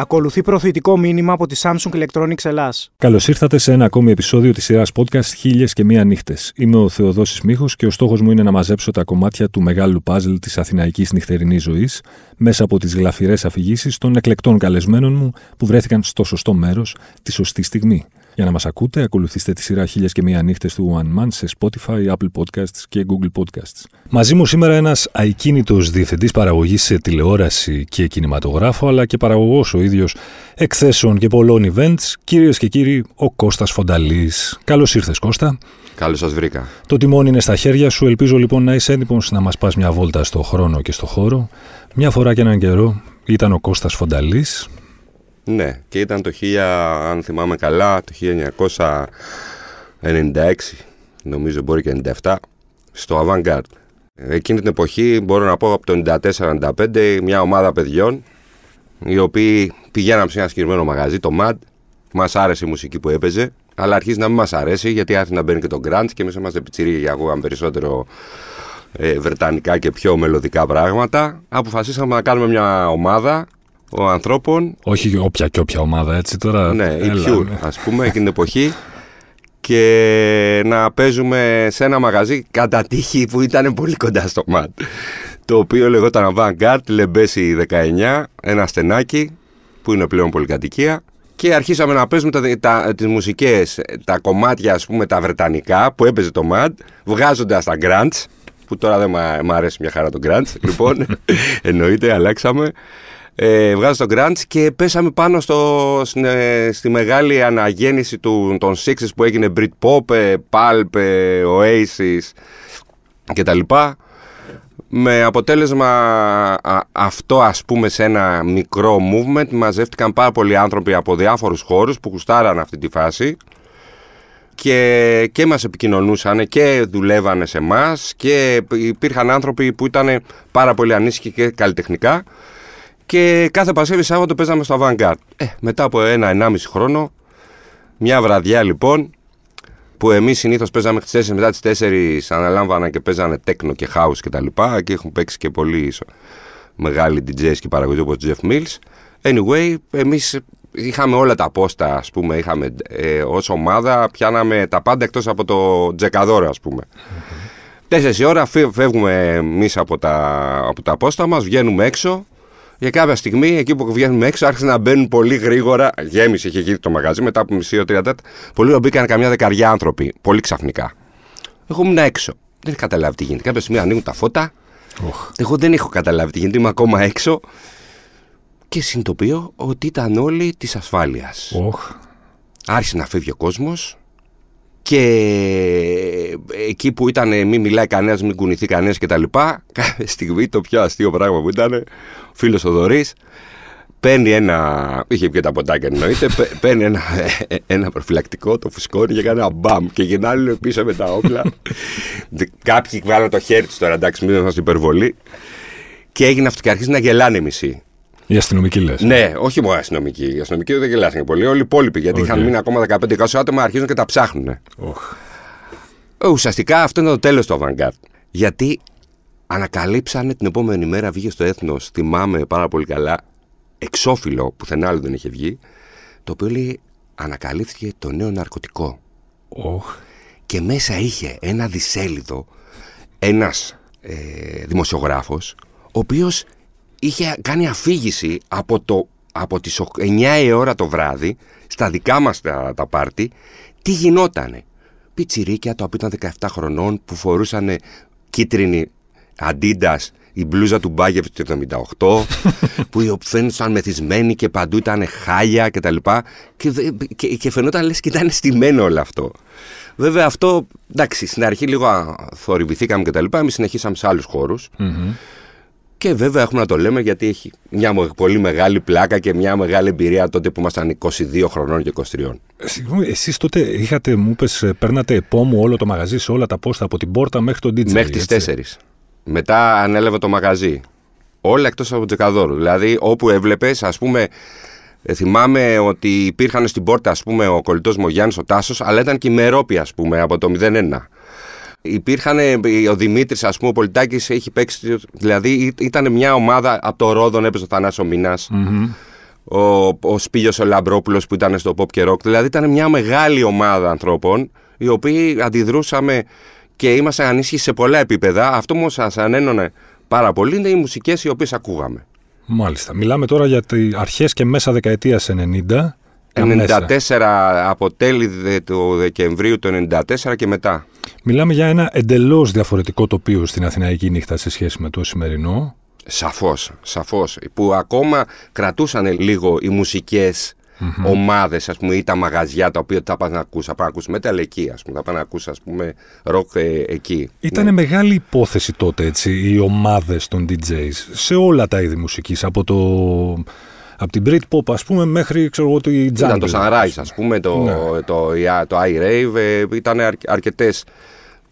Ακολουθεί προθετικό μήνυμα από τη Samsung Electronics Ελλάς. Καλώς ήρθατε σε ένα ακόμη επεισόδιο της σειρά podcast Χίλιες και Μία Νύχτες. Είμαι ο Θεοδόσης Μίχο και ο στόχος μου είναι να μαζέψω τα κομμάτια του μεγάλου παζλ της αθηναϊκής νυχτερινής ζωής μέσα από τις γλαφυρές αφηγήσεις των εκλεκτών καλεσμένων μου που βρέθηκαν στο σωστό μέρος τη σωστή στιγμή. Για να μας ακούτε, ακολουθήστε τη σειρά Χίλιες και Μία Νύχτες του One Man σε Spotify, Apple Podcasts και Google Podcasts. Μαζί μου σήμερα ένας αικίνητο διευθυντής παραγωγής σε τηλεόραση και κινηματογράφο, αλλά και παραγωγός ο ίδιος εκθέσεων και πολλών events, κυρίες και κύριοι, ο Κώστας Φονταλής. Καλώς ήρθες, Κώστα. Καλώς σας βρήκα. Το τιμόνι είναι στα χέρια σου. Ελπίζω λοιπόν να είσαι έτοιμο να μας πας μια βόλτα στο χρόνο και στο χώρο. Μια φορά και έναν καιρό ήταν ο Κώστας Φονταλής, ναι, και ήταν το 1000, αν θυμάμαι καλά, το 1996, νομίζω μπορεί και 97, στο Avantgarde. Εκείνη την εποχή, μπορώ να πω από το 94-95, μια ομάδα παιδιών, οι οποίοι πηγαίναμε σε ένα συγκεκριμένο μαγαζί, το MAD, μας άρεσε η μουσική που έπαιζε, αλλά αρχίζει να μην μας αρέσει γιατί άρχισε να μπαίνει και το grunge και εμείς είμαστε πιτσίρι για ακούγαμε περισσότερο ε, βρετανικά και πιο μελωδικά πράγματα. Αποφασίσαμε να κάνουμε μια ομάδα ο ανθρώπων. Όχι όποια και όποια ομάδα, έτσι τώρα. Ναι, η Pure, ναι. ας πούμε, εκείνη την εποχή. Και να παίζουμε σε ένα μαγαζί κατά τύχη που ήταν πολύ κοντά στο ΜΑΤ. Το οποίο λεγόταν Vanguard, Λεμπέση 19, ένα στενάκι που είναι πλέον πολυκατοικία. Και αρχίσαμε να παίζουμε τα, τα, τις μουσικές, τα κομμάτια ας πούμε τα βρετανικά που έπαιζε το MAD, βγάζοντας τα grunts, που τώρα δεν μου αρέσει μια χαρά το grunts, λοιπόν, εννοείται, αλλάξαμε ε, βγάζω το Grunge και πέσαμε πάνω στο, ε, στη μεγάλη αναγέννηση του, των Sixes που έγινε Britpop, ε, Pulp, ε, Oasis κτλ. Με αποτέλεσμα αυτό ας πούμε σε ένα μικρό movement μαζεύτηκαν πάρα πολλοί άνθρωποι από διάφορους χώρους που κουστάραν αυτή τη φάση και, και μας επικοινωνούσαν και δουλεύανε σε εμά και υπήρχαν άνθρωποι που ήταν πάρα πολύ ανήσυχοι και καλλιτεχνικά και κάθε Πασχαλή Σάββατο παίζαμε στο Avantgarde. Ε, μετά από ένα-ενάμιση χρόνο, μια βραδιά λοιπόν, που εμείς συνήθως παίζαμε τι 4 μετά τις 4, αναλάμβανα και παίζανε τέκνο και house κτλ. Και, τα λοιπά, και έχουν παίξει και πολλοί μεγάλοι DJs και παραγωγοί όπως Jeff Mills. Anyway, εμείς είχαμε όλα τα πόστα, ας πούμε, είχαμε ε, ως ομάδα, πιάναμε τα πάντα εκτός από το τζεκαδόρο, ας πούμε. Τέσσερις η ώρα φεύγουμε εμείς από τα, από τα πόστα μας, βγαίνουμε έξω, για κάποια στιγμή, εκεί που βγαίνουμε έξω, άρχισαν να μπαίνουν πολύ γρήγορα. Γέμισε, είχε γίνει το μαγαζί μετά από μισή ώρα, τέταρτα. Πολύ μπήκαν καμιά δεκαριά άνθρωποι. Πολύ ξαφνικά. Εγώ ήμουν έξω. Δεν είχα καταλάβει τι γίνεται. Κάποια στιγμή ανοίγουν τα φώτα. Oh. Εγώ δεν έχω καταλάβει τι γίνεται. Είμαι ακόμα έξω. Και συνειδητοποιώ ότι ήταν όλοι της ασφάλειας. Oh. Άρχισε να φεύγει ο κόσμος. Και εκεί που ήταν μην μιλάει κανένας, μην κουνηθεί κανένας κτλ. Κάποια στιγμή το πιο αστείο πράγμα που ήταν, ο φίλος ο Δωρή παίρνει ένα. είχε πει τα ποτάκια εννοείται. παίρνει ένα, ένα προφυλακτικό, το φουσκώνει και κάνει ένα μπαμ. Και γυρνάει πίσω με τα όπλα. Κάποιοι βάλουν το χέρι τους τώρα, εντάξει, μην είμαστε υπερβολή. Και έγινε αυτός και αρχίζει να γελάνε μισή. Οι αστυνομικοί λες. Ναι, όχι μόνο οι αστυνομικοί. Οι αστυνομικοί δεν γελάσανε πολύ. Όλοι οι υπόλοιποι. Γιατί okay. είχαν μείνει ακόμα 15-20 άτομα αρχίζουν και τα ψάχνουν. Oh. Ουσιαστικά αυτό είναι το τέλος του Avantgarde. Γιατί ανακαλύψανε την επόμενη μέρα, βγήκε στο έθνος, θυμάμαι πάρα πολύ καλά, εξώφυλλο, πουθενά άλλο δεν είχε βγει, το οποίο λέει ανακαλύφθηκε το νέο ναρκωτικό. Oh. Και μέσα είχε ένα δισέλιδο ένας ε, δημοσιογράφος, ο οποίος είχε κάνει αφήγηση από, το, από τις 9 η ώρα το βράδυ στα δικά μας τα, τα πάρτι τι γινότανε. Πιτσιρίκια τα οποία ήταν 17 χρονών που φορούσαν κίτρινη αντίντας η μπλούζα του Μπάγεβ του 78 που φαίνονταν μεθυσμένοι και παντού ήταν χάλια κτλ. Και, και, και, και φαινόταν λες και ήταν στημένο όλο αυτό. Βέβαια αυτό, εντάξει, στην αρχή λίγο θορυβηθήκαμε κτλ. Εμείς συνεχίσαμε σε άλλους και βέβαια έχουμε να το λέμε γιατί έχει μια πολύ μεγάλη πλάκα και μια μεγάλη εμπειρία τότε που ήμασταν 22 χρονών και 23. Ε, συγγνώμη, εσείς τότε είχατε, μου είπες, ε, παίρνατε επόμου όλο το μαγαζί σε όλα τα πόστα από την πόρτα μέχρι τον DJ. Μέχρι τις 4. Μετά ανέλαβε το μαγαζί. Όλα εκτός από Τζεκαδόρου. Δηλαδή όπου έβλεπες, ας πούμε, ε, θυμάμαι ότι υπήρχαν στην πόρτα, ας πούμε, ο κολλητός μου ο Γιάννης ο Τάσος, αλλά ήταν και η Μερόπη, ας πούμε, από το 01. Υπήρχαν, ο Δημήτρης, ας πούμε, ο Πολιτάκης έχει παίξει. Δηλαδή ήταν μια ομάδα από το Ρόδον, έπαιζε ο Θανάσος ο, ο Σπίγιος ο Λαμπρόπουλος που ήταν στο pop και rock. Δηλαδή ήταν μια μεγάλη ομάδα ανθρώπων οι οποίοι αντιδρούσαμε και ήμασταν ανήσυχοι σε πολλά επίπεδα. Αυτό που σας ανένωνε πάρα πολύ είναι οι μουσικές οι οποίες ακούγαμε. Μάλιστα. Μιλάμε τώρα για τι αρχές και μέσα δεκαετίας 90. 94 από τέλη δε- του Δεκεμβρίου του 94 και μετά. Μιλάμε για ένα εντελώς διαφορετικό τοπίο στην Αθηναϊκή νύχτα σε σχέση με το σημερινό. Σαφώς, σαφώς. Που ακόμα κρατούσαν λίγο οι μουσικές ομάδες, ας πούμε, ή τα μαγαζιά τα οποία τα πας να ακούσει. Θα πας να ακούσει metal εκεί, ας πούμε. Θα πας να ακούσει, ας πούμε, rock ε, εκεί. Ήταν μεγάλη υπόθεση τότε έτσι, οι ομάδες των DJs σε όλα τα είδη μουσικής. Από, το, από την Britpop ας πούμε μέχρι ξέρω εγώ το η Ήταν το Jungle. Sunrise, ας πούμε, το, Ναι. το, το, το iRave, ε, ήταν αρ, αρκετές.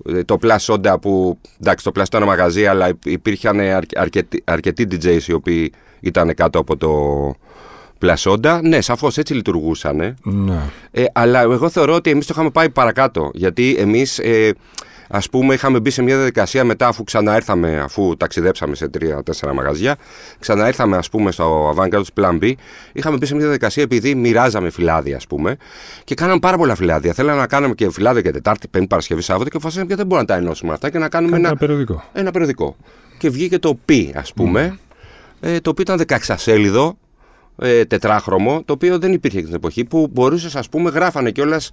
Ε, Το Plus Soda που, εντάξει, το Plus ήταν ένα μαγαζί, αλλά υπήρχαν αρ, αρκετοί, αρκετοί DJs οι οποίοι ήταν κάτω από το Plus Soda. Ναι, σαφώς έτσι λειτουργούσαν. Ναι. Ε, αλλά εγώ θεωρώ ότι εμείς το είχαμε πάει παρακάτω. Γιατί εμείς, ε, ας πούμε, είχαμε μπει σε μια διαδικασία μετά αφού ξαναήρθαμε, αφού ταξιδέψαμε σε τρία-τέσσερα μαγαζιά, ξαναήρθαμε, ας πούμε, στο Avantgarde του Plan B, είχαμε μπει σε μια διαδικασία επειδή μοιράζαμε φυλάδια, ας πούμε, και κάναμε πάρα πολλά φυλάδια. Θέλαμε να κάνουμε και φυλάδια και Τετάρτη, Πέμπτη, Παρασκευή, Σάββατο και αποφασίσαμε και δεν μπορούμε να τα ενώσουμε αυτά και να κάνουμε Ένα ένα, περιοδικό. ένα περιοδικό. Και βγήκε το Π, ας πούμε, ε, το οποίο ήταν 16 σέλιδο, ε, τετράχρωμο, το οποίο δεν υπήρχε την εποχή, που μπορούσες, ας πούμε, γράφανε κιόλας.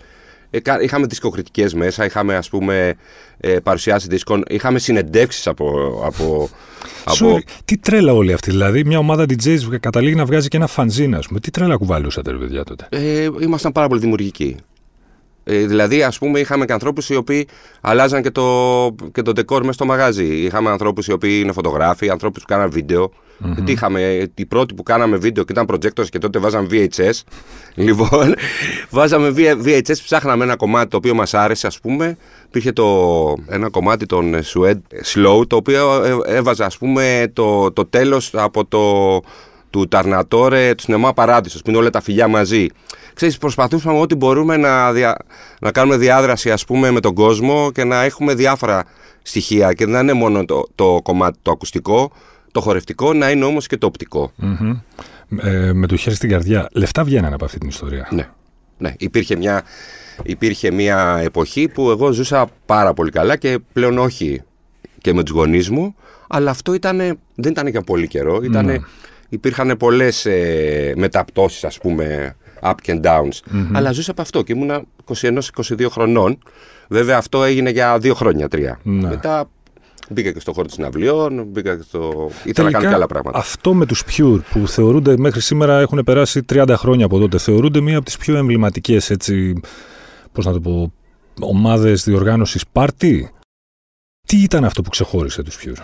Ε, κα- είχαμε δισκοκριτικές μέσα, είχαμε ας πούμε ε, παρουσιάσει δίσκων, είχαμε συνεντεύξεις από, από, από Σου, τι τρέλα όλη αυτή. Δηλαδή, μια ομάδα DJs καταλήγει να βγάζει και ένα φανζίνα, ας πούμε. Τι τρέλα κουβαλούσατε, ρε παιδιά τότε; ε, ήμασταν πάρα πολύ δημιουργικοί. Ε, δηλαδή, ας πούμε, είχαμε και ανθρώπους οι οποίοι αλλάζαν και το, και το decor μέσα στο μαγάζι. Είχαμε ανθρώπους οι οποίοι είναι φωτογράφοι, ανθρώπους που κάναν βίντεο. Γιατί είχαμε, οι πρώτοι που κάναμε βίντεο και ήταν projectors και τότε βάζαμε VHS. λοιπόν, βάζαμε V- VHS, ψάχναμε ένα κομμάτι το οποίο μας άρεσε, ας πούμε. Υπήρχε το, ένα κομμάτι των Suede Slow, το οποίο ε, έβαζε, ας πούμε, το, το τέλος από το, του Ταρνατόρε, του Σινεμά Παράδεισος, που είναι όλα τα φιλιά μαζί. Ξέρεις, προσπαθούσαμε ό,τι μπορούμε να, δια, να κάνουμε διάδραση ας πούμε με τον κόσμο και να έχουμε διάφορα στοιχεία και να είναι μόνο το, το κομμάτι το ακουστικό, το χορευτικό, να είναι όμως και το οπτικό. Μμμ. Ε, με το χέρι στην καρδιά. Λεφτά βγαίνανε από αυτή την ιστορία. Ναι, ναι. Υπήρχε, μια, υπήρχε μια εποχή που εγώ ζούσα πάρα πολύ καλά και πλέον όχι και με τους γονείς μου, αλλά αυτό ήτανε, δεν ήταν για πολύ καιρό. Ήτανε, Υπήρχαν πολλές ε, μεταπτώσεις ας πούμε up and downs, αλλά ζούσα από αυτό και ήμουνα 21-22 χρονών. Βέβαια αυτό έγινε για δύο χρόνια, τρία. Ναι. Μετά μπήκα και στο χώρο των συναυλιών, μπήκα και στο... Ήθελα να κάνω και άλλα πράγματα. αυτό με τους Pure που θεωρούνται μέχρι σήμερα έχουν περάσει 30 χρόνια από τότε, θεωρούνται μία από τις πιο εμβληματικές έτσι, πώς να το πω, ομάδες διοργάνωσης πάρτι. Τι ήταν αυτό που ξεχώρισε τους Pure;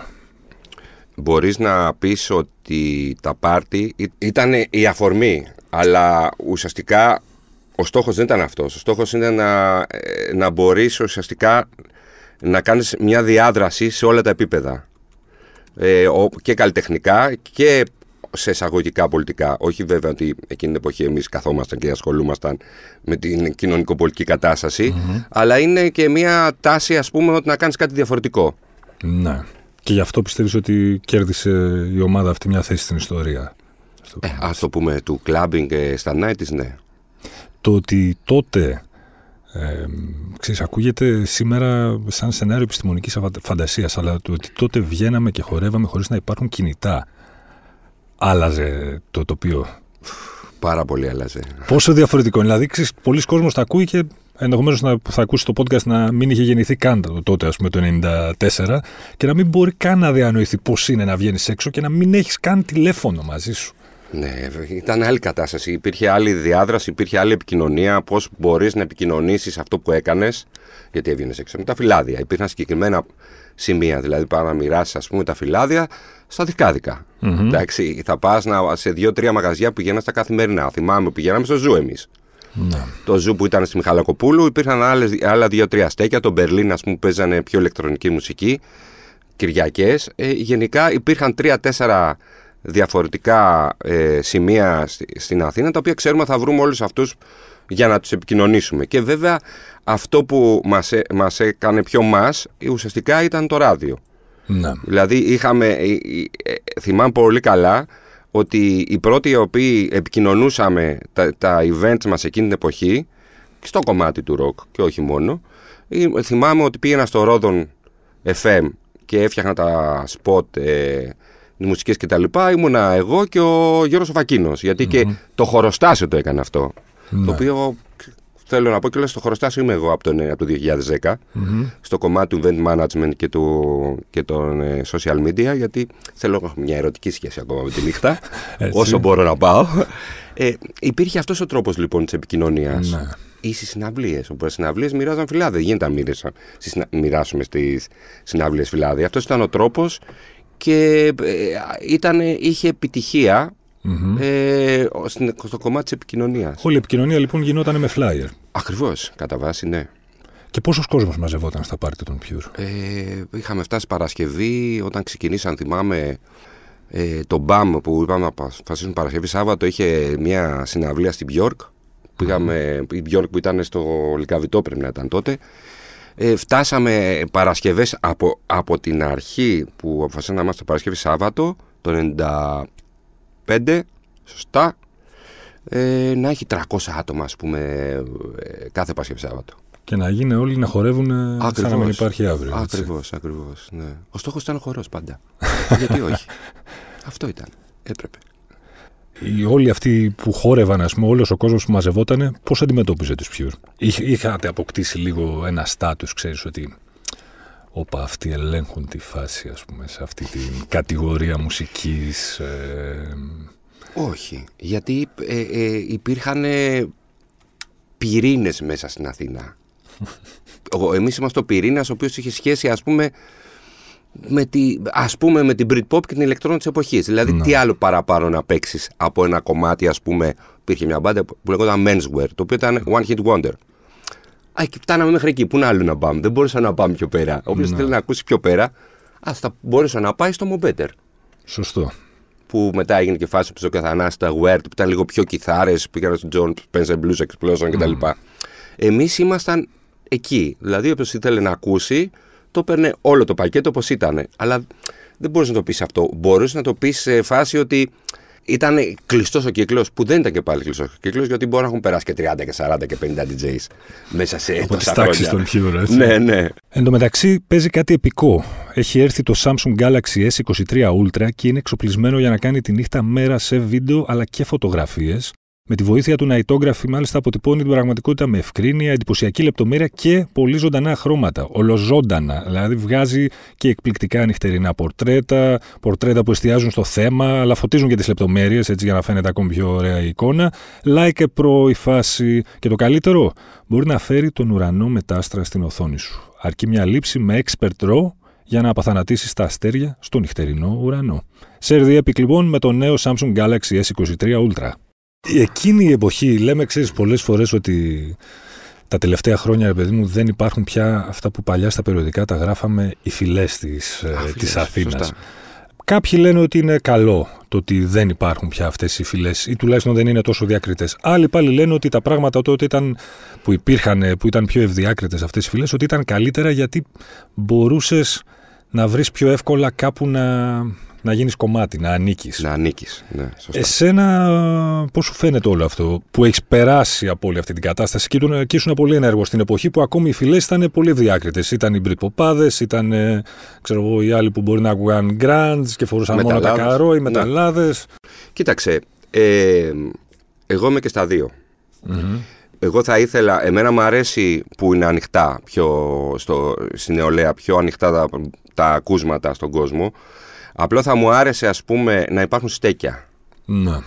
Μπορείς να πεις ότι τα πάρτι ήταν η αφορμή, αλλά ουσιαστικά ο στόχος δεν ήταν αυτός. Ο στόχος είναι να, ε, να μπορείς ουσιαστικά να κάνεις μια διάδραση σε όλα τα επίπεδα. Ε, ο- και καλλιτεχνικά και σε εισαγωγικά πολιτικά. Όχι βέβαια ότι εκείνη την εποχή εμείς καθόμασταν και ασχολούμασταν με την κοινωνικοπολιτική κατάσταση, αλλά είναι και μια τάση ας πούμε ότι να κάνεις κάτι διαφορετικό. Ναι. Και γι' αυτό πιστεύεις ότι κέρδισε η ομάδα αυτή μια θέση στην ιστορία. Στο- Ε, ας το πούμε του clubbing ε, στα 90's, ναι. Το ότι τότε, ε, ξέρεις, ακούγεται σήμερα σαν σενάριο επιστημονικής αφα- φαντασίας, αλλά το ότι τότε βγαίναμε και χορεύαμε χωρίς να υπάρχουν κινητά, άλλαζε το τοπίο. Πάρα πολύ άλλαζε. Πόσο διαφορετικό είναι. Δηλαδή, ξέρεις, πολλοί κόσμος τα ακούει και ενδεχομένως να που θα ακούσει το podcast να μην είχε γεννηθεί καν το- τότε, ας πούμε, το 94 και να μην μπορεί καν να διανοηθεί πώς είναι να βγαίνεις έξω και να μην έχεις καν τηλέφωνο μαζί σου. Ναι, ήταν άλλη κατάσταση. Υπήρχε άλλη διάδραση, υπήρχε άλλη επικοινωνία. Πώς μπορείς να επικοινωνήσεις αυτό που έκανες, γιατί έβγαινες έξω με τα φυλάδια. Υπήρχαν συγκεκριμένα σημεία. Δηλαδή, πας να μοιράσεις, ας πούμε, τα φυλάδια στα δισκάδικα. Εντάξει, θα πας σε δύο-τρία μαγαζιά που πηγαίναν στα καθημερινά. Θυμάμαι που πηγαίναμε στο Ζου εμείς. Ναι. Το Ζου που ήταν στη Μιχαλακοπούλου, υπήρχαν άλλες, άλλα δύο-τρία στέκια. Το Μπερλίν, ας πούμε, που παίζανε πιο ηλεκτρονική μουσική. Κυριακές. Ε, γενικά υπήρχαν τρία-τέσσερα διαφορετικά ε, σημεία στη- στην Αθήνα, τα οποία ξέρουμε θα βρούμε όλους αυτούς για να τους επικοινωνήσουμε. Και βέβαια αυτό που μας, έ- μας έκανε πιο μας ε, ουσιαστικά ήταν το ράδιο. Ναι. Δηλαδή είχαμε, ε, ε, ε, θυμάμαι πολύ καλά ότι οι πρώτοι οι οποίοι επικοινωνούσαμε τα, τα events μας εκείνη την εποχή, στο κομμάτι του rock και όχι μόνο, ε, θυμάμαι ότι πήγαινα στο Ρόδον FM και έφτιαχνα τα spot, ε, οι μουσικές και τα λοιπά, ήμουνα εγώ και ο Γιώργος Φακίνος, και το χωροστάσιο το έκανε αυτό. Ναι. Το οποίο θέλω να πω και λέω στο χωροστάσιο είμαι εγώ από, τον, από το 2010 στο κομμάτι του event management και, του, και των ε, social media γιατί θέλω να έχω μια ερωτική σχέση ακόμα με τη νύχτα Έτσι. όσο μπορώ να πάω ε, υπήρχε αυτός ο τρόπος λοιπόν της επικοινωνίας Ναι. ή στις συναυλίες. Όπου στις συναυλίες μοιράζαν φυλάδια. Δεν γίνεται να μοίρασα- στις συνα- μοιράσουμε στις συναυλίες φυλάδια. Αυτός ήταν ο τρόπος και ε, ήταν, είχε επιτυχία ε, στην- στο κομμάτι της επικοινωνίας. Όλη η επικοινωνία λοιπόν γινόταν με flyer. Ακριβώς, κατά βάση, ναι. Και πόσος κόσμος μαζευόταν στα πάρτι των Pure; Ε, είχαμε φτάσει Παρασκευή, όταν ξεκινήσαν, θυμάμαι, ε, το BAM που είπαμε να αποφασίσουν Παρασκευή Σάββατο, είχε μια συναυλία στην Bjork. Πήγαμε, η Bjork που ήταν στο Λικαβιτό πρέπει να ήταν τότε. Ε, φτάσαμε Παρασκευές από, από την αρχή που αποφασίσαμε να είμαστε Παρασκευή Σάββατο, το 95, σωστά, ε, να έχει 300 άτομα, ας πούμε, ε, κάθε Παρασκευή Σάββατο. Και να γίνει όλοι να χορεύουν ε, σαν να Ακριβώς. μην υπάρχει αύριο. έτσι. Ακριβώς, ακριβώς. Ναι. Ο στόχος ήταν ο χορός πάντα. Γιατί όχι; Αυτό ήταν. Έπρεπε. Οι, όλοι αυτοί που χόρευαν, ας πούμε, όλος ο κόσμος που μαζευόταν, πώς αντιμετώπιζε τους Pure. Είχ, είχατε αποκτήσει λίγο ένα στάτου, ξέρεις ότι. Όπα, αυτοί ελέγχουν τη φάση, ας πούμε, σε αυτή την κατηγορία μουσικής. Ε, Όχι. Γιατί ε, ε, υπήρχαν πυρήνες μέσα στην Αθήνα. Εμείς είμαστε ο πυρήνας ο οποίος είχε σχέση, ας πούμε, με, τη, ας πούμε, με την Britpop και την ηλεκτρόνη της εποχής. Δηλαδή, Ναι. τι άλλο παραπάνω να παίξεις από ένα κομμάτι, ας πούμε, υπήρχε μια μπάντα που λεγόταν Menswear, το οποίο ήταν One Hit Wonder. Α, και φτάναμε μέχρι εκεί. Πού να άλλο να πάμε; Δεν μπορούσα να πάμε πιο πέρα. Όποιος Ναι. θέλει να ακούσει πιο πέρα, ας, θα μπορούσε να πάει στο Mobetter. σωστό. Που μετά έγινε και φάση που στο Καθανάσι, τα Weird, που ήταν λίγο πιο κιθάρες, πήγαν στον John Spencer Blues Explosion κτλ. Εμείς ήμασταν εκεί. Δηλαδή, όποιος ήθελε να ακούσει, το έπαιρνε όλο το πακέτο όπως ήταν. Αλλά δεν μπορούσε να το πεις αυτό. Μπορούσε να το πεις σε φάση ότι ήταν κλειστός ο κύκλος, που δεν ήταν και πάλι κλειστός ο κύκλος, γιατί μπορεί να έχουν περάσει και 30 και 40 και 50 DJs μέσα σε Από τις τόσα τάξεις χρόνια. των Pure, έτσι. Ναι, ναι. Εν τω μεταξύ παίζει κάτι επικό. Έχει έρθει το Samsung Galaxy S23 Ultra και είναι εξοπλισμένο για να κάνει τη νύχτα μέρα σε βίντεο αλλά και φωτογραφίες. Με τη βοήθεια του Nightography, μάλιστα αποτυπώνει την πραγματικότητα με ευκρίνεια, εντυπωσιακή λεπτομέρεια και πολύ ζωντανά χρώματα. Ολοζώντανα. Δηλαδή βγάζει και εκπληκτικά νυχτερινά πορτρέτα, πορτρέτα που εστιάζουν στο θέμα, αλλά φωτίζουν και τις λεπτομέρειες έτσι για να φαίνεται ακόμη πιο ωραία η εικόνα. Like a pro η φάση. Και το καλύτερο, μπορεί να φέρει τον ουρανό με τα άστρα στην οθόνη σου. Αρκεί μια λήψη με expert raw για να απαθανατήσει τα αστέρια στο νυχτερινό ουρανό. Σερδί Epic λοιπόν με το νέο Samsung Galaxy S23 Ultra. Εκείνη η εποχή, λέμε, ξέρεις πολλές φορές ότι τα τελευταία χρόνια, ρε παιδί μου, δεν υπάρχουν πια αυτά που παλιά στα περιοδικά τα γράφαμε οι φυλές της Α, της φίλες, Αθήνας. σωστά. Κάποιοι λένε ότι είναι καλό το ότι δεν υπάρχουν πια αυτές οι φυλές ή τουλάχιστον δεν είναι τόσο διακριτές. Άλλοι πάλι λένε ότι τα πράγματα τότε ήταν, που υπήρχαν, που ήταν πιο ευδιάκριτες αυτές οι φυλές, ότι ήταν καλύτερα γιατί μπορούσες να βρεις πιο εύκολα κάπου να, να γίνεις κομμάτι, να ανήκεις. Να ανήκεις. Ναι, σωστά. Εσένα, πώς σου φαίνεται όλο αυτό που έχεις περάσει από όλη αυτή την κατάσταση και, ήσουν- και ήσουν πολύ ενέργος στην εποχή που ακόμη οι φυλές ήταν πολύ διάκριτες. Ήταν οι μπριτποπάδε, ήταν ε, ξέρω εγώ, οι άλλοι που μπορεί να ακούγαν γκραντ και φορούσαν μόνο τα Μεταλλάδες. καρό, οι Ναι. μεταλλάδε. Κοίταξε, ε, εγώ είμαι και στα δυο Εγώ θα ήθελα, εμένα μου αρέσει που είναι ανοιχτά πιο στο, στην νεολαία, πιο ανοιχτά τα, τα ακούσματα στον κόσμο. Απλό θα μου άρεσε ας πούμε να υπάρχουν στέκια Ναι.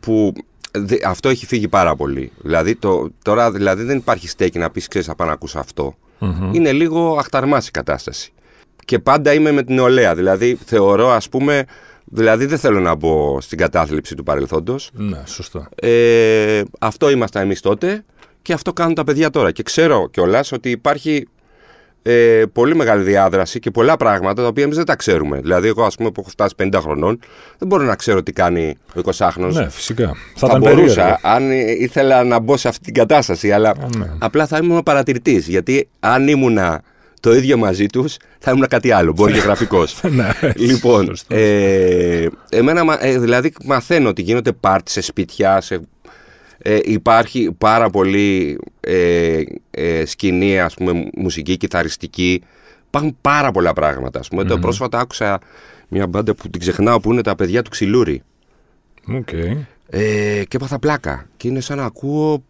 που δε- αυτό έχει φύγει πάρα πολύ. Δηλαδή το, τώρα δηλαδή δεν υπάρχει στέκι να πεις ξέρεις θα πάω να ακούσω αυτό. Είναι λίγο αχταρμάς η κατάσταση. Και πάντα είμαι με την νεολαία. Δηλαδή θεωρώ ας πούμε, δηλαδή δεν θέλω να μπω στην κατάθλιψη του παρελθόντος. Ναι, σωστό. Ε, αυτό ήμασταν εμείς τότε και αυτό κάνουν τα παιδιά τώρα. Και ξέρω κιόλας ότι υπάρχει ε, πολύ μεγάλη διάδραση και πολλά πράγματα τα οποία εμείς δεν τα ξέρουμε. Δηλαδή, εγώ, ας πούμε, που έχω φτάσει 50 χρονών, δεν μπορώ να ξέρω τι κάνει ο 20χρονο. Ναι, φυσικά. Θα, θα ήταν μπορούσα περίεργο. αν ε, ήθελα να μπω σε αυτή την κατάσταση, αλλά ναι. απλά θα ήμουν παρατηρητής. Γιατί αν ήμουνα το ίδιο μαζί τους, θα ήμουν κάτι άλλο. Μπορεί και γραφικός. Ναι, λοιπόν, σωστός. ε, εμένα μα- ε, δηλαδή μαθαίνω ότι γίνονται πάρτι σε σπίτια, σε, ε, υπάρχει πάρα πολύ ε, ε, σκηνή, ας πούμε, μουσική, κιθαριστική. Υπάρχουν πάρα πολλά πράγματα. Ας πούμε. Το πρόσφατα άκουσα μια μπάντα που την ξεχνάω που είναι τα παιδιά του Ξυλούρη. Οκ. Ε, και έπαθα πλάκα. Και είναι σαν να ακούω.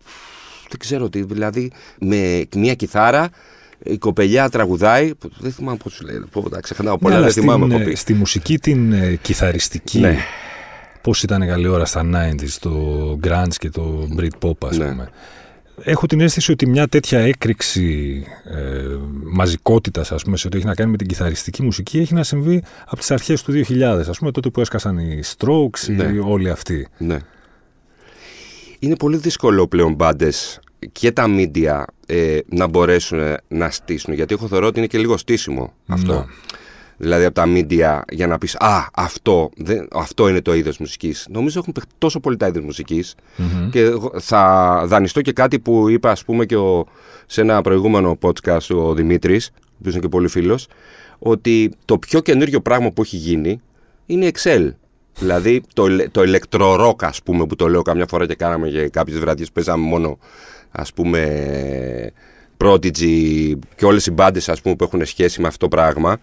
Δεν ξέρω τι. Δηλαδή με μια κιθάρα η κοπελιά τραγουδάει. Δεν θυμάμαι πώς του λέει. Πω, τα ξεχνάω Ναι, πολλά. αλλά δεν θυμάμαι στην, ε, κοπή. στη μουσική την ε, κιθαριστική, Ναι. Πώς ήταν καλή ώρα στα 90s, το grunge και το Britpop ας Ναι. πούμε. Έχω την αίσθηση ότι μια τέτοια έκρηξη ε, μαζικότητας, ας πούμε, σε ό,τι έχει να κάνει με την κιθαριστική μουσική, έχει να συμβεί από τις αρχές του 2000, ας πούμε, τότε που έσκασαν οι Strokes, Ναι. οι, όλοι αυτοί. Ναι. Είναι πολύ δύσκολο πλέον μπάντες και τα media ε, να μπορέσουν να στήσουν. Γιατί έχω θεωρώ ότι είναι και λίγο στήσιμο αυτό. Ναι. Δηλαδή από τα media για να πεις «Α, αυτό, δεν, αυτό είναι το είδος μουσικής». Νομίζω έχουν παιχτεί τόσο πολύ τα είδη μουσικής και εγώ θα δανειστώ και κάτι που είπα ας πούμε και ο, σε ένα προηγούμενο podcast ο Δημήτρης, ο οποίος είναι και πολύ φίλος, ότι το πιο καινούριο πράγμα που έχει γίνει είναι η Excel. Δηλαδή το, ελε- το electro rock ας πούμε που το λέω καμιά φορά και κάναμε και κάποιες βραδιές που παίζαμε μόνο ας πούμε Prodigy και όλες οι μπάντες ας πούμε που έχουν σχέση με αυτό το πράγμα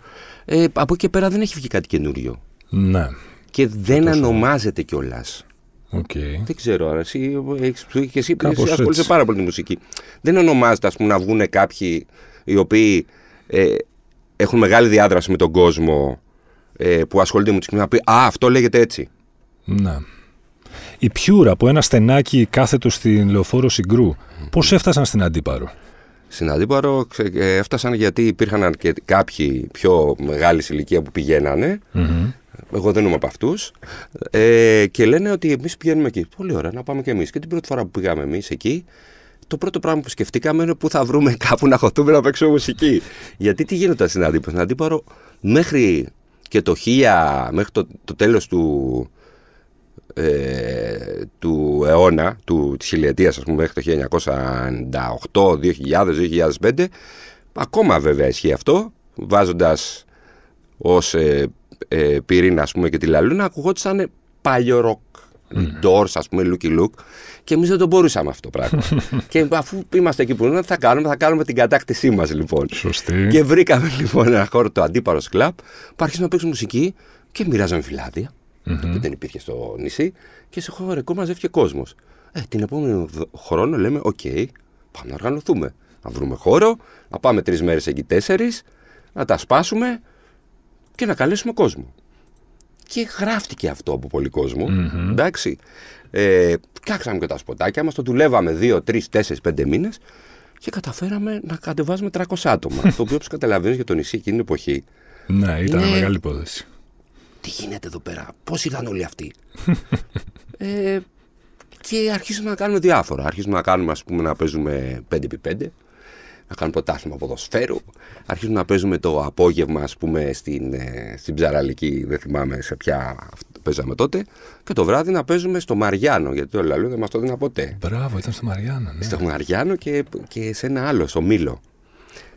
ε, από εκεί και πέρα δεν έχει βγει κάτι καινούριο Ναι. και δεν ονομάζεται κιόλας. Οκ. Δεν ξέρω, άρα εσύ, έχεις, και εσύ, Κάπως εσύ ασχολείσαι έτσι. πάρα πολύ με τη μουσική. Δεν ονομάζεται ας πούμε, να βγουν κάποιοι οι οποίοι ε, έχουν μεγάλη διάδραση με τον κόσμο ε, που ασχολούνται με μουσική να πει Α, αυτό λέγεται έτσι. Ναι. Η Πιούρα από ένα στενάκι κάθετο στην λεωφόρο Συγκρού, πώς έφτασαν στην Αντίπαρο; Στην Αντίπαρο ξε- ε, έφτασαν γιατί υπήρχαν αρκετοί- κάποιοι πιο μεγάλης ηλικία που πηγαίνανε. Εγώ δεν είμαι από αυτούς. Ε, και λένε ότι εμείς πηγαίνουμε εκεί. Πολύ ωραία, να πάμε κι εμείς. Και την πρώτη φορά που πήγαμε εμείς εκεί, το πρώτο πράγμα που σκεφτήκαμε είναι πού θα βρούμε κάπου να χωθούμε να παίξουμε μουσική. Γιατί τι γίνεται στην Αντίπαρο. Στην Αντίπαρο μέχρι και το 1000, μέχρι το, το τέλος του, ε, του αιώνα, του, της χιλιετίας ας πούμε μέχρι το 1998, 2000, 2005 ακόμα βέβαια ισχύει αυτό βάζοντας ως ε, ε, πυρήνα ας πούμε και τη Λαλούνα ακουγόντουσαν παλιό ροκ Doors ας πούμε, Looky Look και εμείς δεν το μπορούσαμε αυτό το πράγμα. Και αφού είμαστε εκεί που είναι θα κάνουμε, θα κάνουμε την κατάκτησή μας λοιπόν. Σωστή. και βρήκαμε λοιπόν ένα χώρο, το αντίπαρο κλαμπ, που αρχίσαμε να παίξουμε μουσική και μοιράζαμε φυλάδια, που δεν υπήρχε στο νησί, και σε χωρικό μαζεύτηκε κόσμος. Ε, την επόμενη δο- χρόνο λέμε: Οκ, πάμε να οργανωθούμε. Να βρούμε χώρο, να πάμε τρεις μέρες εκεί, τέσσερις, να τα σπάσουμε και να καλέσουμε κόσμο. Και γράφτηκε αυτό από πολύ κόσμο. Εντάξει. Ε, κάξαμε και τα σποτάκια μας, το δουλεύαμε 2, 3, 4, 5 μήνες και καταφέραμε να κατεβάζουμε 300 άτομα. το οποίο, όπως καταλαβαίνεις για το νησί εκείνη την εποχή, Ναι, ήταν Είναι- μεγάλη υπόθεση. Τι γίνεται εδώ πέρα, πώς ήρθαν όλοι αυτοί; ε, και αρχίσαμε να κάνουμε διάφορα. Αρχίσαμε να κάνουμε, ας πούμε, να παίζουμε 5x5, να κάνουμε πρωτάθλημα ποδοσφαίρου. Αρχίσουμε να παίζουμε το απόγευμα, ας πούμε, στην, ε, στην Ψαραλική, δεν θυμάμαι σε ποια παίζαμε τότε. Και το βράδυ να παίζουμε στο Μαριάνο, γιατί το λαλού δεν μας το έδινα ποτέ. Μπράβο, ήταν στο Μαριάννα. Ναι. Στο Μαριάνο και, και σε ένα άλλο, στο Μήλο.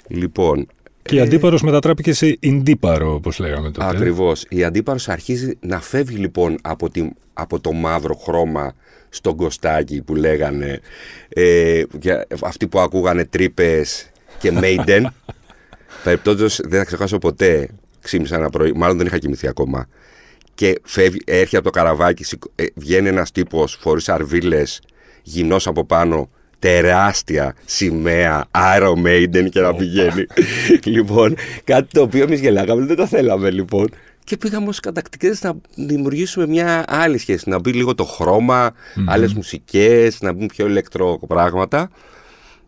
Λοιπόν, Και η Αντίπαρος μετατράπηκε σε Ιντίπαρο, όπως λέγαμε τότε. Ακριβώς. Η αντίπαρος αρχίζει να φεύγει λοιπόν από, τη, από το μαύρο χρώμα στον κοστάκι που λέγανε ε, για, αυτοί που ακούγανε τρύπες και Maiden. Περιπτώτως δεν θα ξεχάσω ποτέ. Ξύμισα ένα πρωί, μάλλον δεν είχα κοιμηθεί ακόμα. Και φεύγει, έρχεται από το καραβάκι, σηκω- ε, βγαίνει ένας τύπος φορείς αρβίλες, γυμνός από πάνω, τεράστια σημαία Iron Maiden και να πηγαίνει. λοιπόν, κάτι το οποίο εμείς γελάγαμε, δεν το θέλαμε λοιπόν. Και πήγαμε ως κατακτικές να δημιουργήσουμε μια άλλη σχέση, να μπει λίγο το χρώμα, άλλες μουσικές, να μπουν πιο ηλεκτρο πράγματα.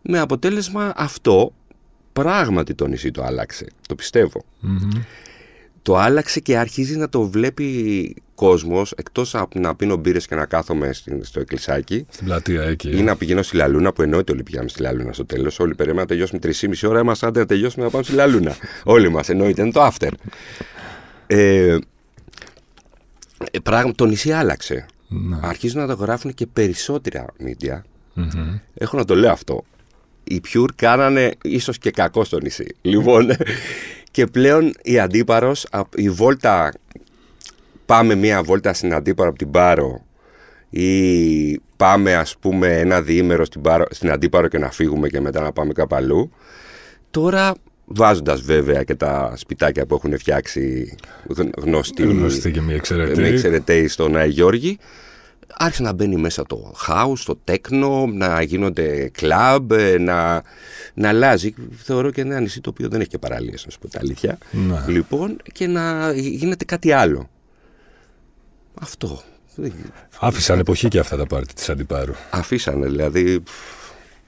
Με αποτέλεσμα αυτό, πράγματι το νησί το άλλαξε, το πιστεύω το άλλαξε και αρχίζει να το βλέπει κόσμος εκτός από να πίνω μπύρες και να κάθομαι στην- στο εκκλησάκι Στην πλατεία εκεί. ή να πηγαίνω στη Λαλούνα που εννοείται όλοι πηγαίναμε στη Λαλούνα στο τέλος όλοι περιμέναμε να τελειώσουμε 3,5 ώρα είμαστε άντε να τελειώσουμε να πάμε στη Λαλούνα όλοι μας εννοείται είναι το after ε, ε, πράγμα, το νησί άλλαξε Ναι. αρχίζουν να το γράφουν και περισσότερα media έχω να το λέω αυτό οι Pure κάνανε ίσως και κακό στο νησί. Λοιπόν, και πλέον η Αντίπαρος, η βόλτα, πάμε μία βόλτα στην Αντίπαρο από την Πάρο ή πάμε ας πούμε ένα διήμερο στην, Πάρο, στην Αντίπαρο και να φύγουμε και μετά να πάμε κάπου αλλού. Τώρα βάζοντας βέβαια και τα σπιτάκια που έχουν φτιάξει γνωστοί, Γνωστοί και μη εξαιρεταίοι. μη εξαιρεταίοι στον Άι Γιώργη άρχισε να μπαίνει μέσα το house, το τέκνο, να γίνονται κλαμπ, ε, να, να αλλάζει. Θεωρώ και ένα νησί το οποίο δεν έχει και παραλίες, να σου πω τα αλήθεια. Ναι. Λοιπόν, και να γίνεται κάτι άλλο. Αυτό. Άφησαν εποχή και αυτά τα πάρτι της Αντιπάρου. Αφήσανε, δηλαδή. πφ,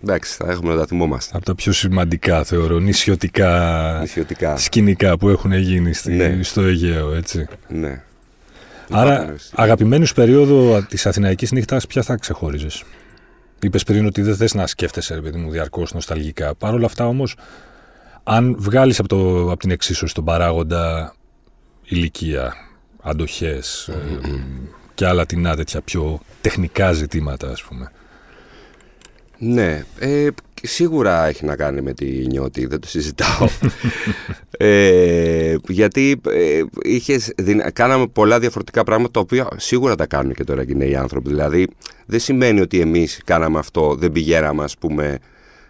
Εντάξει, θα έχουμε να τα θυμόμαστε. Από τα πιο σημαντικά, θεωρώ, νησιωτικά Νησιωτικά. σκηνικά που έχουν γίνει στη, Ναι. στο Αιγαίο, έτσι. Ναι. Άρα, Υπάρχουν, αγαπημένη σου περίοδο της Αθηναϊκής νύχτας, ποια θα ξεχώριζες; Είπες πριν ότι δεν θες να σκέφτεσαι, ρε παιδί μου, διαρκώς νοσταλγικά. Παρ' όλα αυτά όμως, αν βγάλεις από, το- από την εξίσωση τον παράγοντα ηλικία, αντοχές και άλλα τεινά τέτοια πιο τεχνικά ζητήματα, ας πούμε. Ναι, ε, σίγουρα έχει να κάνει με τη νιώτη, δεν το συζητάω. ε, γιατί ε, είχες, δυνα- κάναμε πολλά διαφορετικά πράγματα τα οποία σίγουρα τα κάνουν και τώρα και οι νέοι άνθρωποι. Δηλαδή δεν σημαίνει ότι εμείς κάναμε αυτό, δεν πηγαίναμε ας πούμε,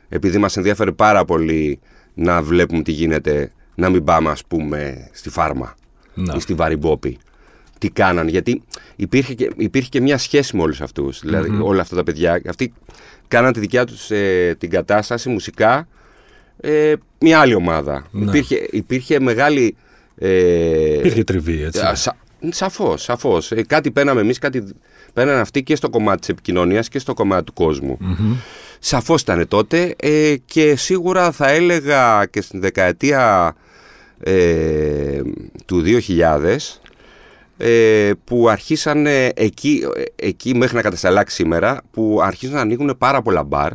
επειδή μας ενδιαφέρει πάρα πολύ να βλέπουμε τι γίνεται, να μην πάμε ας πούμε στη φάρμα Να. ή στη Βαριμπόπη. Τι κάναν, γιατί υπήρχε και, υπήρχε και μια σχέση με όλους αυτούς, δηλαδή όλα αυτά τα παιδιά. Αυτοί κάναν τη δικιά τους ε, την κατάσταση μουσικά ε, μια άλλη ομάδα. Ναι. Υπήρχε, υπήρχε μεγάλη... Ε, Υπήρχε τριβή, έτσι. Α, σα, σαφώς, σαφώς. Ε, κάτι παίρναμε εμείς, κάτι παίρναν αυτοί και στο κομμάτι της επικοινωνίας και στο κομμάτι του κόσμου. Σαφώς ήταν τότε ε, και σίγουρα θα έλεγα και στην δεκαετία ε, του 2000 ε, που αρχίσαν εκεί, ε, εκεί μέχρι να κατασταλάξει σήμερα που αρχίζουν να ανοίγουν πάρα πολλά μπαρ.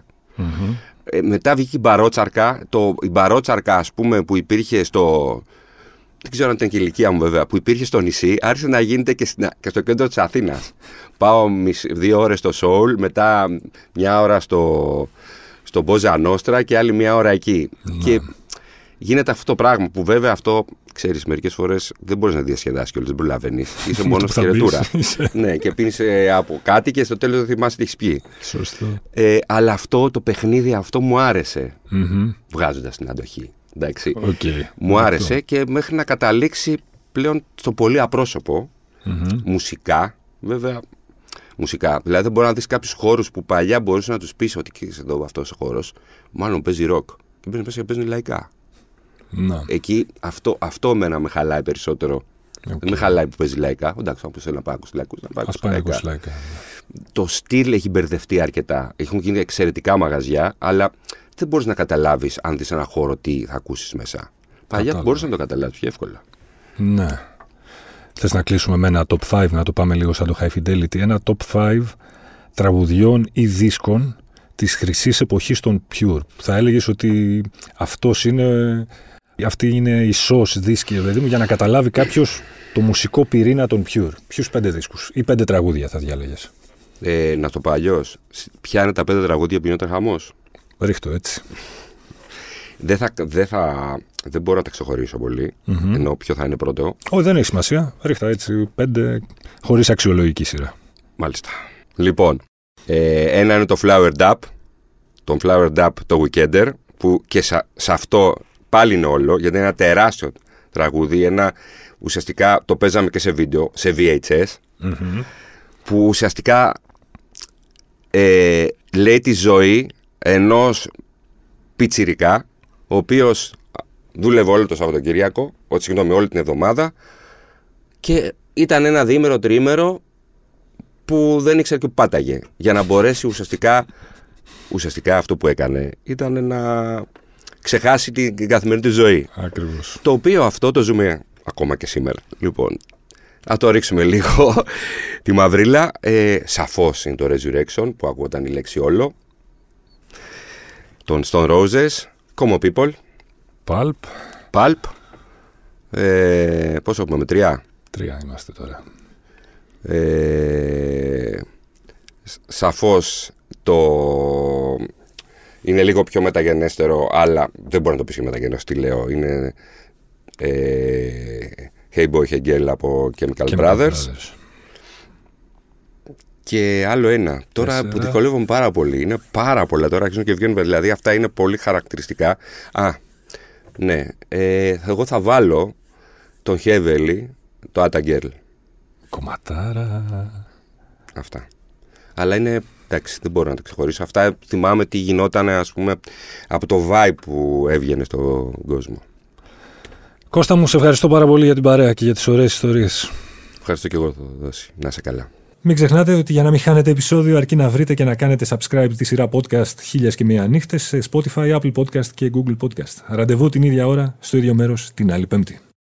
Ε, μετά βγήκε η μπαρότσαρκα. Το, η μπαρότσαρκα ας πούμε που υπήρχε στο δεν ξέρω αν ήταν και η ηλικία μου βέβαια που υπήρχε στο νησί άρχισε να γίνεται και, στην- και στο κέντρο της Αθήνας. Πάω μισ- δύο ώρες στο Σόουλ μετά μια ώρα στο, στο Μπόζα Νόστρα και άλλη μια ώρα εκεί. Και γίνεται αυτό το πράγμα που βέβαια αυτό ξέρεις μερικές φορές δεν μπορείς να διασκεδάσεις και όλες δεν προλαβαίνεις είσαι μόνος που θα χαιρετούρα μπεις. ναι και πίνεις ε, από κάτι και στο τέλος δεν θυμάσαι τι έχεις πιει Σωστό. ε, αλλά αυτό το παιχνίδι αυτό μου άρεσε Μμμ. βγάζοντας την αντοχή εντάξει Οκ. μου άρεσε και μέχρι να καταλήξει πλέον στο πολύ απρόσωπο Μμμ. μουσικά, βέβαια. Μουσικά. Δηλαδή δεν μπορεί να δεις κάποιους χώρους που παλιά μπορούσες να τους πεις ότι ξέρεις εδώ αυτός ο χώρος, μάλλον παίζει ροκ. Και μπαίνει μέσα και παίζει λαϊκά. Να. Εκεί αυτό, αυτό εμένα με χαλάει περισσότερο. Δεν με χαλάει που παίζει λαϊκά. Εντάξει, όποιο θέλει να πάει να ακούσει λαϊκούς, να πάει να Α ακούσει πάει να λαϊκά. ακούσει λαϊκά. Το στυλ έχει μπερδευτεί αρκετά. Έχουν γίνει εξαιρετικά μαγαζιά, αλλά δεν μπορείς να καταλάβεις αν δεις ένα χώρο τι θα ακούσεις μέσα. Παλιά Κατάλαβα. μπορούσες να το καταλάβεις πιο εύκολα. Ναι. Θες να κλείσουμε με ένα top 5, να το πάμε λίγο σαν το High Fidelity. Ένα top 5 τραγουδιών ή δίσκων της χρυσής εποχής των Pure. Θα έλεγες ότι αυτός είναι, αυτή είναι η σως δίσκη, παιδί μου, για να καταλάβει κάποιος το μουσικό πυρήνα των Pure. Ποιους πέντε δίσκους ή πέντε τραγούδια θα διάλεγες; Ε, να το πω αλλιώς. Ποια είναι τα πέντε τραγούδια που γινόταν χαμός; Ρίχτω έτσι. Δεν, θα, δεν, θα, δεν μπορώ να τα ξεχωρίσω πολύ. Ενώ ποιο θα είναι πρώτο. Όχι, δεν έχει σημασία. Ρίχτα έτσι πέντε χωρίς αξιολογική σειρά. Μάλιστα. Λοιπόν, ε, ένα είναι το Flower Dap. Τον Flower Dap το Weekender. Που και σε, σε αυτό πάλι είναι όλο. Γιατί είναι ένα τεράστιο τραγούδι. Ένα, ουσιαστικά το παίζαμε και σε βίντεο, σε VHS. Που ουσιαστικά ε, λέει τη ζωή ενός πιτσιρικά ο οποίος δούλευε όλο το Σαββατοκυριακό, ό, συγγνώμη, όλη την εβδομάδα και ήταν ένα διήμερο, τριήμερο που δεν ήξερε και που πάταγε για να μπορέσει ουσιαστικά, ουσιαστικά αυτό που έκανε ήταν να ξεχάσει την καθημερινή του ζωή. Ακριβώς. Το οποίο αυτό το ζούμε ακόμα και σήμερα. Λοιπόν, να το ρίξουμε λίγο τη μαυρίλα. Ε, σαφώς είναι το Resurrection που ακούγονταν η λέξη όλο. Τον Stone Roses, Como People, Pulp. Pulp. Ε, πόσο πούμε, με τρία; Τρία είμαστε τώρα. Ε, σ- σαφώς το Είναι λίγο πιο μεταγενέστερο, αλλά δεν μπορεί να το πεις και μεταγενέστερο. Τι λέω, είναι. Ε, hey Boy Hey Girl από Chemical, Chemical Brothers. Brothers. Και άλλο ένα. Τώρα Τέσσερα. που δυσκολεύομαι πάρα πολύ. Είναι πάρα πολλά τώρα αρχίζουν και βγαίνουν. Δηλαδή αυτά είναι πολύ χαρακτηριστικά. Α, ναι. Ε, εγώ θα βάλω τον Χέβελη, το Atta Girl. Κομματάρα. Αυτά. Αλλά είναι. Εντάξει, δεν μπορώ να τα ξεχωρίσω. Αυτά θυμάμαι τι γινόταν, ας πούμε, από το vibe που έβγαινε στον κόσμο. Κώστα μου, σε ευχαριστώ πάρα πολύ για την παρέα και για τις ωραίες ιστορίες. Ευχαριστώ και εγώ, θα δώσει. Να είσαι καλά. Μην ξεχνάτε ότι για να μην χάνετε επεισόδιο αρκεί να βρείτε και να κάνετε subscribe τη σειρά podcast χίλιας και μία νύχτες σε Spotify, Apple Podcast και Google Podcast. Ραντεβού την ίδια ώρα, στο ίδιο μέρος, την άλλη πέμπτη.